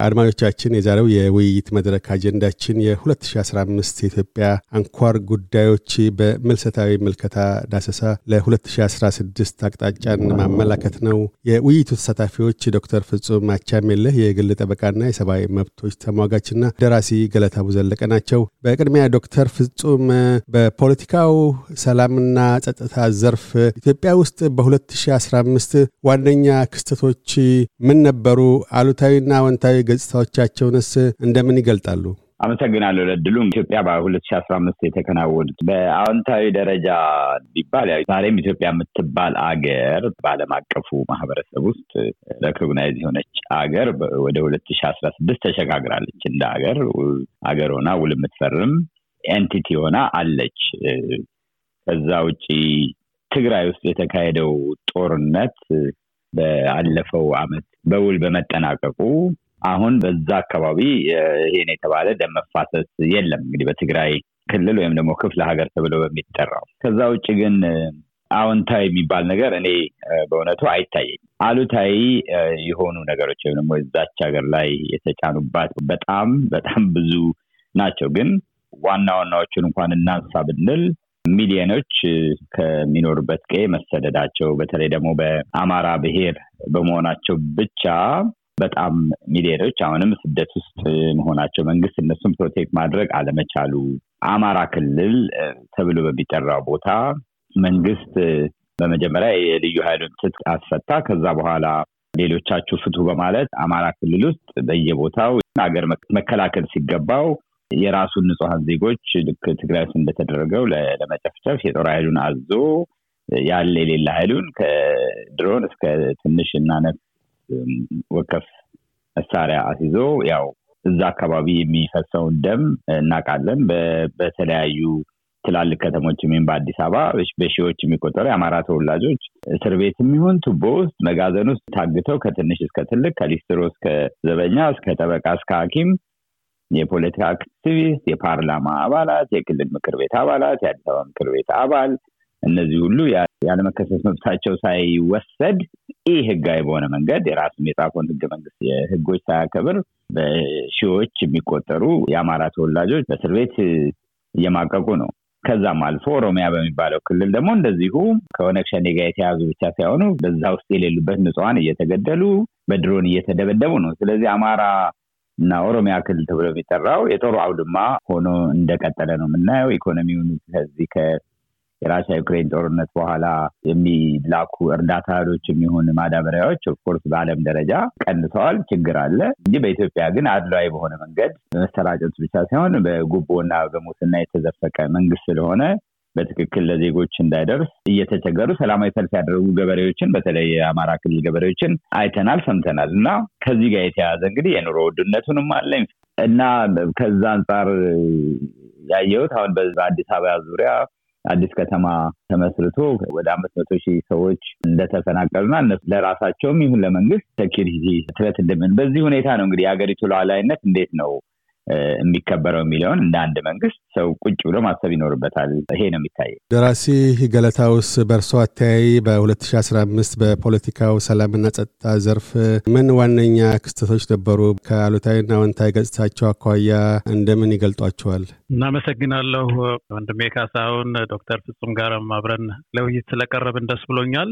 አድማጮቻችን የዛሬው የውይይት መድረክ አጀንዳችን የ2015 የኢትዮጵያ አንኳር ጉዳዮች በምልሰታዊ ምልከታ ዳሰሳ ለ2016 አቅጣጫን ማመላከት ነው። የውይይቱ ተሳታፊዎች ዶክተር ፍጹም አቻምየለህ የግል ጠበቃና የሰብአዊ መብቶች ተሟጋችና ደራሲ ገለታው ዘለቀ ናቸው። በቅድሚያ ዶክተር ፍጹም በፖለቲካው ሰላምና ጸጥታ ዘርፍ ኢትዮጵያ ውስጥ በ2015 ዋነኛ ክስተቶች ምን ነበሩ? አሉታዊና አዎንታዊ ገጽታዎቻቸውንስ እንደምን ይገልጣሉ? አመሰግናለሁ ለዕድሉ። ኢትዮጵያ በሁለት ሺ አስራ አምስት የተከናወኑት በአዎንታዊ ደረጃ ቢባል ዛሬም ኢትዮጵያ የምትባል አገር በዓለም አቀፉ ማህበረሰብ ውስጥ recognize የሆነች አገር ወደ ሁለት ሺ አስራ ስድስት ተሸጋግራለች። እንደ አገር አገር ሆና ውል የምትፈርም entity ሆና አለች። ከዛ ውጪ ትግራይ ውስጥ የተካሄደው ጦርነት በአለፈው አመት በውል በመጠናቀቁ አሁን በዛ አካባቢ ይሄ ነው የተባለ ደም መፋሰስ የለም። እንግዲህ በትግራይ ክልል ወይም ደግሞ ክፍለ ሀገር ተብሎ በሚጠራው ከዛ ውጭ ግን አዎንታዊ የሚባል ነገር እኔ በእውነቱ አይታየኝ። አሉታዊ የሆኑ ነገሮች ወይም ደግሞ እዛች ሀገር ላይ የተጫኑባት በጣም በጣም ብዙ ናቸው። ግን ዋና ዋናዎቹን እንኳን እናንሳ ብንል ሚሊዮኖች ከሚኖሩበት ቀዬ መሰደዳቸው በተለይ ደግሞ በአማራ ብሔር በመሆናቸው ብቻ በጣም ሚሊዮኖች አሁንም ስደት ውስጥ መሆናቸው መንግስት እነሱም protect ማድረግ አለመቻሉ አማራ ክልል ተብሎ በሚጠራው ቦታ መንግስት በመጀመሪያ የልዩ ኃይሉን ትጥቅ አስፈታ። ከዛ በኋላ ሌሎቻችሁ ፍቱ በማለት አማራ ክልል ውስጥ በየቦታው ሀገር መከላከል ሲገባው የራሱን ንጹሐን ዜጎች ልክ ትግራይ ውስጥ እንደተደረገው ለመጨፍጨፍ የጦር ኃይሉን አዞ ያለ የሌለ ኃይሉን ከድሮን እስከ ትንሽ እና ነፍስ ወከፍ መሳሪያ አስይዞ ያው እዛ አካባቢ የሚፈሰውን ደም እናውቃለን። በተለያዩ ትላልቅ ከተሞች ወይም በአዲስ አበባ በሺዎች የሚቆጠሩ የአማራ ተወላጆች እስር ቤት የሚሆን ቱቦ ውስጥ መጋዘን ውስጥ ታግተው ከትንሽ እስከ ትልቅ ከሊስትሮ እስከ ዘበኛ እስከ ጠበቃ እስከ ሐኪም የፖለቲካ አክቲቪስት፣ የፓርላማ አባላት፣ የክልል ምክር ቤት አባላት፣ የአዲስ አበባ ምክር ቤት አባል እነዚህ ሁሉ ያለመከሰስ መብታቸው ሳይወሰድ ይህ ህጋዊ በሆነ መንገድ የራሱን የጻፈውን ህገ መንግስት የህጎች ሳያከብር በሺዎች የሚቆጠሩ የአማራ ተወላጆች በእስር ቤት እየማቀቁ ነው። ከዛም አልፎ ኦሮሚያ በሚባለው ክልል ደግሞ እንደዚሁ ከኦነግ ሸኔ ጋር የተያዙ ብቻ ሳይሆኑ በዛ ውስጥ የሌሉበት ንጹሐን እየተገደሉ በድሮን እየተደበደቡ ነው። ስለዚህ አማራ እና ኦሮሚያ ክልል ተብሎ የሚጠራው የጦሩ አውድማ ሆኖ እንደቀጠለ ነው የምናየው። ኢኮኖሚውን ከዚህ የራሻ ዩክሬን ጦርነት በኋላ የሚላኩ እርዳታ እህሎች የሚሆን ማዳበሪያዎች of course በአለም ደረጃ ቀንሰዋል። ችግር አለ እንጂ በኢትዮጵያ ግን አድሏዊ በሆነ መንገድ መሰራጨቱ ብቻ ሳይሆን በጉቦና በሙስና የተዘፈቀ መንግስት ስለሆነ በትክክል ለዜጎች እንዳይደርስ እየተቸገሩ ሰላማዊ ሰልፍ ያደረጉ ገበሬዎችን በተለይ የአማራ ክልል ገበሬዎችን አይተናል፣ ሰምተናል። እና ከዚህ ጋር የተያያዘ እንግዲህ የኑሮ ውድነቱንም አለ እና ከዛ አንጻር ያየሁት አሁን በአዲስ አበባ ዙሪያ አዲስ ከተማ ተመስርቶ ወደ አምስት መቶ ሺህ ሰዎች እንደተፈናቀሉና ለራሳቸውም ይሁን ለመንግስት ሴኪሪቲ ትረት እንደምን በዚህ ሁኔታ ነው እንግዲህ የሀገሪቱ ሉዓላዊነት እንዴት ነው የሚከበረው የሚለውን እንደ አንድ መንግስት ሰው ቁጭ ብሎ ማሰብ ይኖርበታል። ይሄ ነው የሚታየው። ደራሲ ገለታውስ በእርሶ አተያይ በ2015 በፖለቲካው ሰላምና ጸጥታ ዘርፍ ምን ዋነኛ ክስተቶች ነበሩ? ከአሉታዊና አዎንታዊ ገጽታቸው አኳያ እንደምን ይገልጧቸዋል? እናመሰግናለሁ ወንድሜ ካሳሁን። ዶክተር ፍጹም ጋርም አብረን ለውይይት ስለቀረብን ደስ ብሎኛል።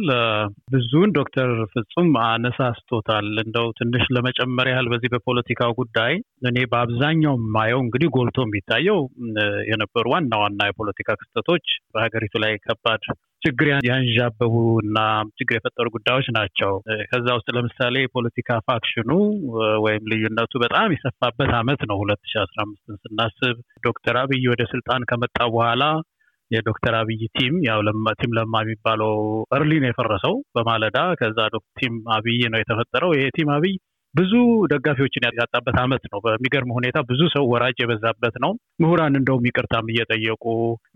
ብዙውን ዶክተር ፍጹም አነሳስቶታል። እንደው ትንሽ ለመጨመር ያህል በዚህ በፖለቲካው ጉዳይ እኔ በአብዛኛው የማየው እንግዲህ ጎልቶ የሚታየው የነበሩ ዋና ዋና የፖለቲካ ክስተቶች በሀገሪቱ ላይ ከባድ ችግር ያንዣበቡ እና ችግር የፈጠሩ ጉዳዮች ናቸው። ከዛ ውስጥ ለምሳሌ የፖለቲካ ፋክሽኑ ወይም ልዩነቱ በጣም የሰፋበት አመት ነው ሁለት ሺ አስራ አምስትን ስናስብ ዶክተር አብይ ወደ ስልጣን ከመጣ በኋላ የዶክተር አብይ team ያው team ለማ የሚባለው early ነው የፈረሰው በማለዳ። ከዛ team አብይ ነው የተፈጠረው። ይሄ team አብይ ብዙ ደጋፊዎችን ያጣበት አመት ነው። በሚገርም ሁኔታ ብዙ ሰው ወራጅ የበዛበት ነው። ምሁራን እንደውም ይቅርታም እየጠየቁ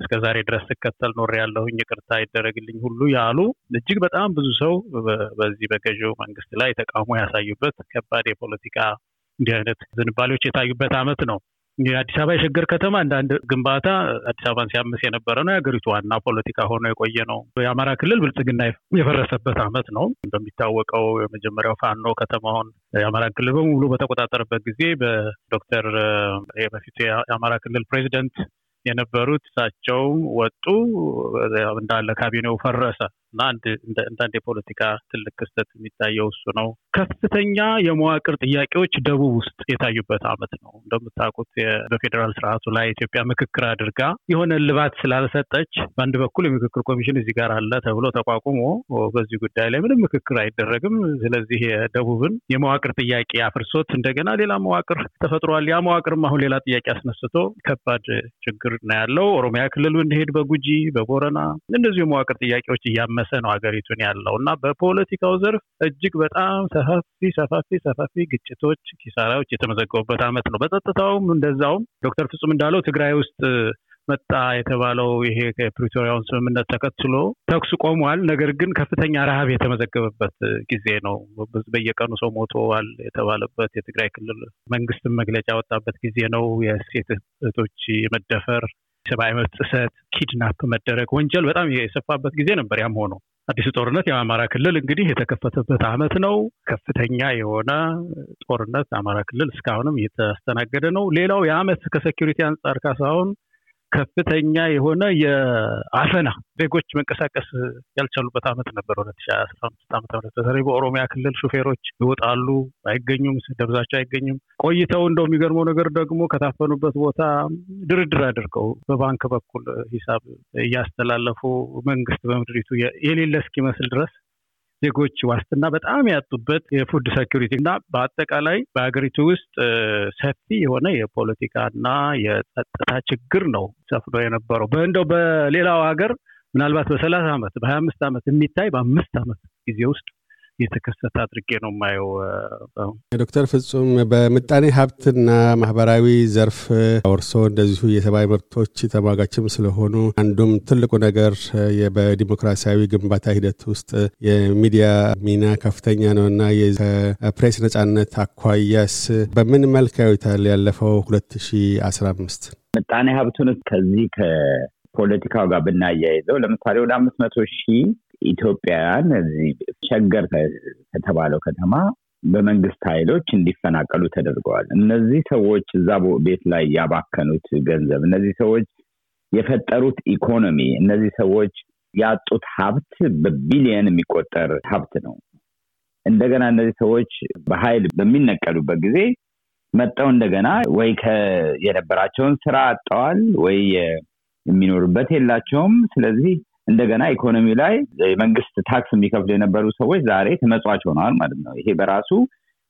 እስከ ዛሬ ድረስ ስከተል የኖርኩኝ ይቅርታ ይደረግልኝ ሁሉ ያሉ እጅግ በጣም ብዙ ሰው በዚህ በገዢው መንግስት ላይ ተቃውሞ ያሳዩበት ከባድ የፖለቲካ እንዲህ አይነት ዝንባሌዎች የታዩበት አመት ነው። የአዲስ አበባ የሸገር ከተማ እንደ አንድ ግንባታ አዲስ አበባን ሲያምስ የነበረ ነው። የሀገሪቱ ዋና ፖለቲካ ሆኖ የቆየ ነው። የአማራ ክልል ብልጽግና የፈረሰበት ዓመት ነው። እንደሚታወቀው የመጀመሪያው ፋኖ ከተማውን የአማራ ክልል በሙሉ በተቆጣጠረበት ጊዜ በዶክተር በፊቱ የአማራ ክልል ፕሬዚደንት የነበሩት እሳቸው ወጡ፣ እንዳለ ካቢኔው ፈረሰ እና እንዳንድ የፖለቲካ ትልቅ ክስተት የሚታየው እሱ ነው። ከፍተኛ የመዋቅር ጥያቄዎች ደቡብ ውስጥ የታዩበት ዓመት ነው። እንደምታውቁት በፌዴራል ስርዓቱ ላይ ኢትዮጵያ ምክክር አድርጋ የሆነ ልባት ስላልሰጠች በአንድ በኩል የምክክር ኮሚሽን እዚህ ጋር አለ ተብሎ ተቋቁሞ በዚህ ጉዳይ ላይ ምንም ምክክር አይደረግም። ስለዚህ የደቡብን የመዋቅር ጥያቄ አፍርሶት እንደገና ሌላ መዋቅር ተፈጥሯል። ያ መዋቅርም አሁን ሌላ ጥያቄ አስነስቶ ከባድ ችግር ነው ያለው። ኦሮሚያ ክልል ብንሄድ በጉጂ በቦረና እንደዚሁ የመዋቅር ጥያቄዎች እያመሰ ነው ሀገሪቱን ያለው እና በፖለቲካው ዘርፍ እጅግ በጣም ሰፋፊ ሰፋፊ ሰፋፊ ግጭቶች፣ ኪሳራዎች የተመዘገቡበት ዓመት ነው። በጸጥታውም እንደዛውም ዶክተር ፍጹም እንዳለው ትግራይ ውስጥ መጣ የተባለው ይሄ የፕሪቶሪያውን ስምምነት ተከትሎ ተኩስ ቆሟል። ነገር ግን ከፍተኛ ረሃብ የተመዘገበበት ጊዜ ነው። በየቀኑ ሰው ሞተዋል የተባለበት የትግራይ ክልል መንግስትን መግለጫ ያወጣበት ጊዜ ነው። የሴት እህቶች መደፈር፣ ሰብአዊ መብት ጥሰት፣ ኪድናፕ መደረግ ወንጀል በጣም የሰፋበት ጊዜ ነበር። ያም ሆኖ አዲሱ ጦርነት የአማራ ክልል እንግዲህ የተከፈተበት ዓመት ነው። ከፍተኛ የሆነ ጦርነት አማራ ክልል እስካሁንም እየተስተናገደ ነው። ሌላው የዓመት ከሴኪሪቲ አንጻር ካሳሁን ከፍተኛ የሆነ የአፈና ዜጎች መንቀሳቀስ ያልቻሉበት ዓመት ነበር ሁለት ሺ አስራ አምስት ዓመተ ምህረት በተለይ በኦሮሚያ ክልል ሹፌሮች ይወጣሉ፣ አይገኙም፣ ደብዛቸው አይገኝም። ቆይተው እንደው የሚገርመው ነገር ደግሞ ከታፈኑበት ቦታ ድርድር አድርገው በባንክ በኩል ሂሳብ እያስተላለፉ መንግስት በምድሪቱ የሌለ እስኪመስል ድረስ ዜጎች ዋስትና በጣም ያጡበት የፉድ ሴኪሪቲ እና በአጠቃላይ በሀገሪቱ ውስጥ ሰፊ የሆነ የፖለቲካና የጸጥታ ችግር ነው ሰፍኖ የነበረው። በእንደው በሌላው ሀገር ምናልባት በሰላሳ ዓመት በሀያ አምስት ዓመት የሚታይ በአምስት ዓመት ጊዜ ውስጥ የተከሰተ አድርጌ ነው የማየው። ዶክተር ፍጹም በምጣኔ ሀብትና ማህበራዊ ዘርፍ እርሶ እንደዚሁ የሰብአዊ መብቶች ተሟጋችም ስለሆኑ አንዱም ትልቁ ነገር በዲሞክራሲያዊ ግንባታ ሂደት ውስጥ የሚዲያ ሚና ከፍተኛ ነው እና ከፕሬስ ነጻነት አኳያስ በምን መልክ ያዩታል ያለፈው ሁለት ሺ አስራ አምስት ምጣኔ ሀብቱን ከዚህ ከፖለቲካው ጋር ብናያይዘው ለምሳሌ ወደ አምስት መቶ ሺህ ኢትዮጵያውያን እዚህ ሸገር ከተባለው ከተማ በመንግስት ኃይሎች እንዲፈናቀሉ ተደርገዋል። እነዚህ ሰዎች እዛ ቤት ላይ ያባከኑት ገንዘብ፣ እነዚህ ሰዎች የፈጠሩት ኢኮኖሚ፣ እነዚህ ሰዎች ያጡት ሀብት በቢሊየን የሚቆጠር ሀብት ነው። እንደገና እነዚህ ሰዎች በኃይል በሚነቀሉበት ጊዜ መጠው እንደገና ወይ የነበራቸውን ስራ አጠዋል ወይ የሚኖሩበት የላቸውም። ስለዚህ እንደገና ኢኮኖሚ ላይ የመንግስት ታክስ የሚከፍሉ የነበሩ ሰዎች ዛሬ ተመጽዋች ሆነዋል ማለት ነው። ይሄ በራሱ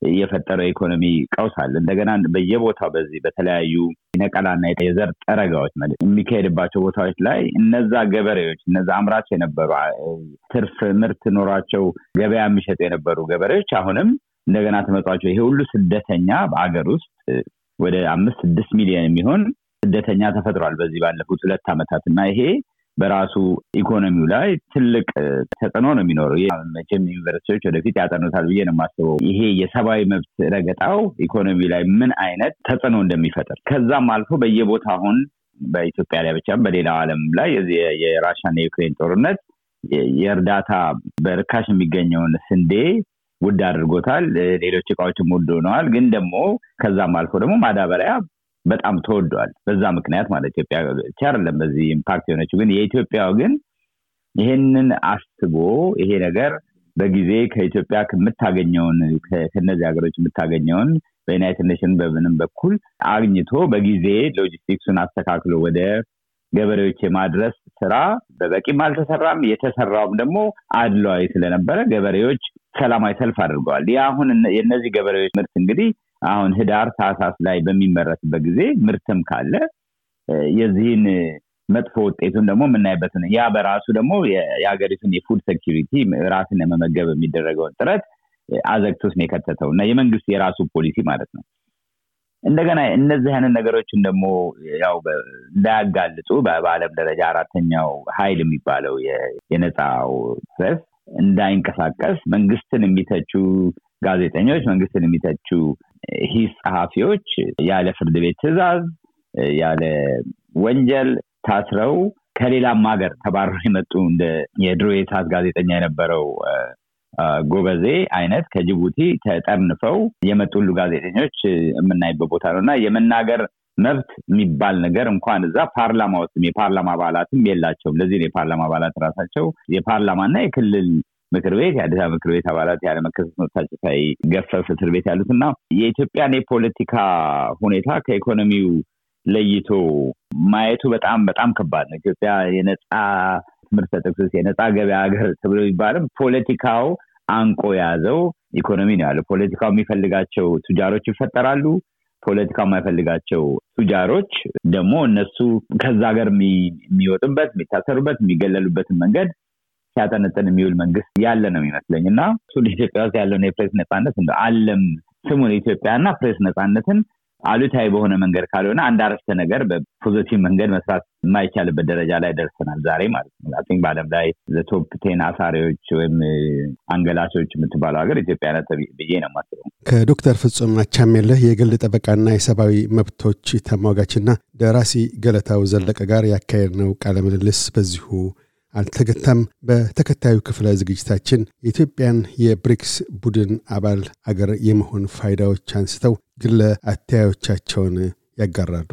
የፈጠረው ኢኮኖሚ ቀውስ አለ። እንደገና በየቦታው በዚህ በተለያዩ ነቀላና የዘር ጠረጋዎች የሚካሄድባቸው ቦታዎች ላይ እነዛ ገበሬዎች እነዛ አምራች የነበሩ ትርፍ ምርት ኖሯቸው ገበያ የሚሸጡ የነበሩ ገበሬዎች አሁንም እንደገና ተመጽዋቸው ይሄ ሁሉ ስደተኛ በአገር ውስጥ ወደ አምስት ስድስት ሚሊዮን የሚሆን ስደተኛ ተፈጥሯል በዚህ ባለፉት ሁለት ዓመታት እና ይሄ በራሱ ኢኮኖሚው ላይ ትልቅ ተጽዕኖ ነው የሚኖረው። መቼም ዩኒቨርሲቲዎች ወደፊት ያጠኑታል ብዬ ነው የማስበው። ይሄ የሰብአዊ መብት ረገጣው ኢኮኖሚ ላይ ምን አይነት ተጽዕኖ እንደሚፈጥር ከዛም አልፎ በየቦታ አሁን በኢትዮጵያ ላይ ብቻም በሌላው ዓለም ላይ የራሻና የዩክሬን ጦርነት የእርዳታ በርካሽ የሚገኘውን ስንዴ ውድ አድርጎታል። ሌሎች እቃዎችም ውድ ሆነዋል። ግን ደግሞ ከዛም አልፎ ደግሞ ማዳበሪያ በጣም ተወዷል። በዛ ምክንያት ማለት ኢትዮጵያ ብቻ በዚህ impact የሆነችው፣ ግን የኢትዮጵያው ግን ይሄንን አስቦ ይሄ ነገር በጊዜ ከኢትዮጵያ ከምታገኘውን ከነዚህ ሀገሮች የምታገኘውን በ United Nation በምንም በኩል አግኝቶ በጊዜ ሎጂስቲክሱን አስተካክሎ ወደ ገበሬዎች የማድረስ ስራ በበቂም አልተሰራም። የተሰራውም ደግሞ አድሏዊ ስለነበረ ገበሬዎች ሰላማዊ ሰልፍ አድርገዋል። ይህ አሁን የእነዚህ ገበሬዎች ምርት እንግዲህ አሁን ህዳር ታህሳስ ላይ በሚመረትበት ጊዜ ምርትም ካለ የዚህን መጥፎ ውጤቱን ደግሞ የምናይበት ያ በራሱ ደግሞ የሀገሪቱን የ food security ራስን ለመመገብ የሚደረገውን ጥረት አዘግቶ ነው የከተተው እና የመንግስት የራሱ ፖሊሲ ማለት ነው። እንደገና እነዚህ አይነት ነገሮችን ደግሞ ያው እንዳያጋልጡ በዓለም ደረጃ አራተኛው ኃይል የሚባለው የነፃው ፕሬስ እንዳይንቀሳቀስ መንግስትን የሚተቹ ጋዜጠኞች፣ መንግስትን የሚተቹ ሂስ ጸሐፊዎች ያለ ፍርድ ቤት ትዕዛዝ ያለ ወንጀል ታስረው ከሌላም ሀገር ተባረው የመጡ እንደ የድሮ የሰዓት ጋዜጠኛ የነበረው ጎበዜ አይነት ከጅቡቲ ተጠርንፈው የመጡ ሁሉ ጋዜጠኞች የምናይበት ቦታ ነው እና የመናገር መብት የሚባል ነገር እንኳን እዛ ፓርላማ ውስጥም የፓርላማ አባላትም የላቸውም። ለዚህ የፓርላማ አባላት ራሳቸው የፓርላማና የክልል ምክር ቤት የአዲስ አበባ ምክር ቤት አባላት ያለ መከሰስ መብታቸው ሳይገፈፍ እስር ቤት ያሉት እና የኢትዮጵያን የፖለቲካ ሁኔታ ከኢኮኖሚው ለይቶ ማየቱ በጣም በጣም ከባድ ነው። ኢትዮጵያ የነፃ ትምህርት ተጠቅሶስ የነፃ ገበያ ሀገር ተብሎ ቢባልም ፖለቲካው አንቆ የያዘው ኢኮኖሚ ነው ያለው። ፖለቲካው የሚፈልጋቸው ቱጃሮች ይፈጠራሉ። ፖለቲካው የማይፈልጋቸው ቱጃሮች ደግሞ እነሱ ከዛ ሀገር የሚወጡበት፣ የሚታሰሩበት፣ የሚገለሉበትን መንገድ ሲያጠነጥን የሚውል መንግስት ያለ ነው የሚመስለኝ እና እሱ ኢትዮጵያ ውስጥ ያለውን የፕሬስ ነፃነት አለም ስሙን ኢትዮጵያና ፕሬስ ነፃነትን አሉታዊ በሆነ መንገድ ካልሆነ አንድ አረፍተ ነገር በ positive መንገድ መስራት የማይቻልበት ደረጃ ላይ ደርሰናል ዛሬ ማለት ነው። አይ ላይ top ten አሳሪዎች ወይም አንገላቾች የምትባለው ሀገር ኢትዮጵያ ናት ብዬ ነው የማስበው። ከዶክተር ፍጹም አቻሜለህ የግል ጠበቃና የሰብአዊ መብቶች ተሟጋችና ደራሲ ገለታው ዘለቀ ጋር ያካሄድነው ቃለ ምልልስ በዚሁ አልተገታም። በተከታዩ ክፍለ ዝግጅታችን የኢትዮጵያን የብሪክስ ቡድን አባል አገር የመሆን ፋይዳዎች አንስተው ግለ አተያዮቻቸውን ያጋራሉ።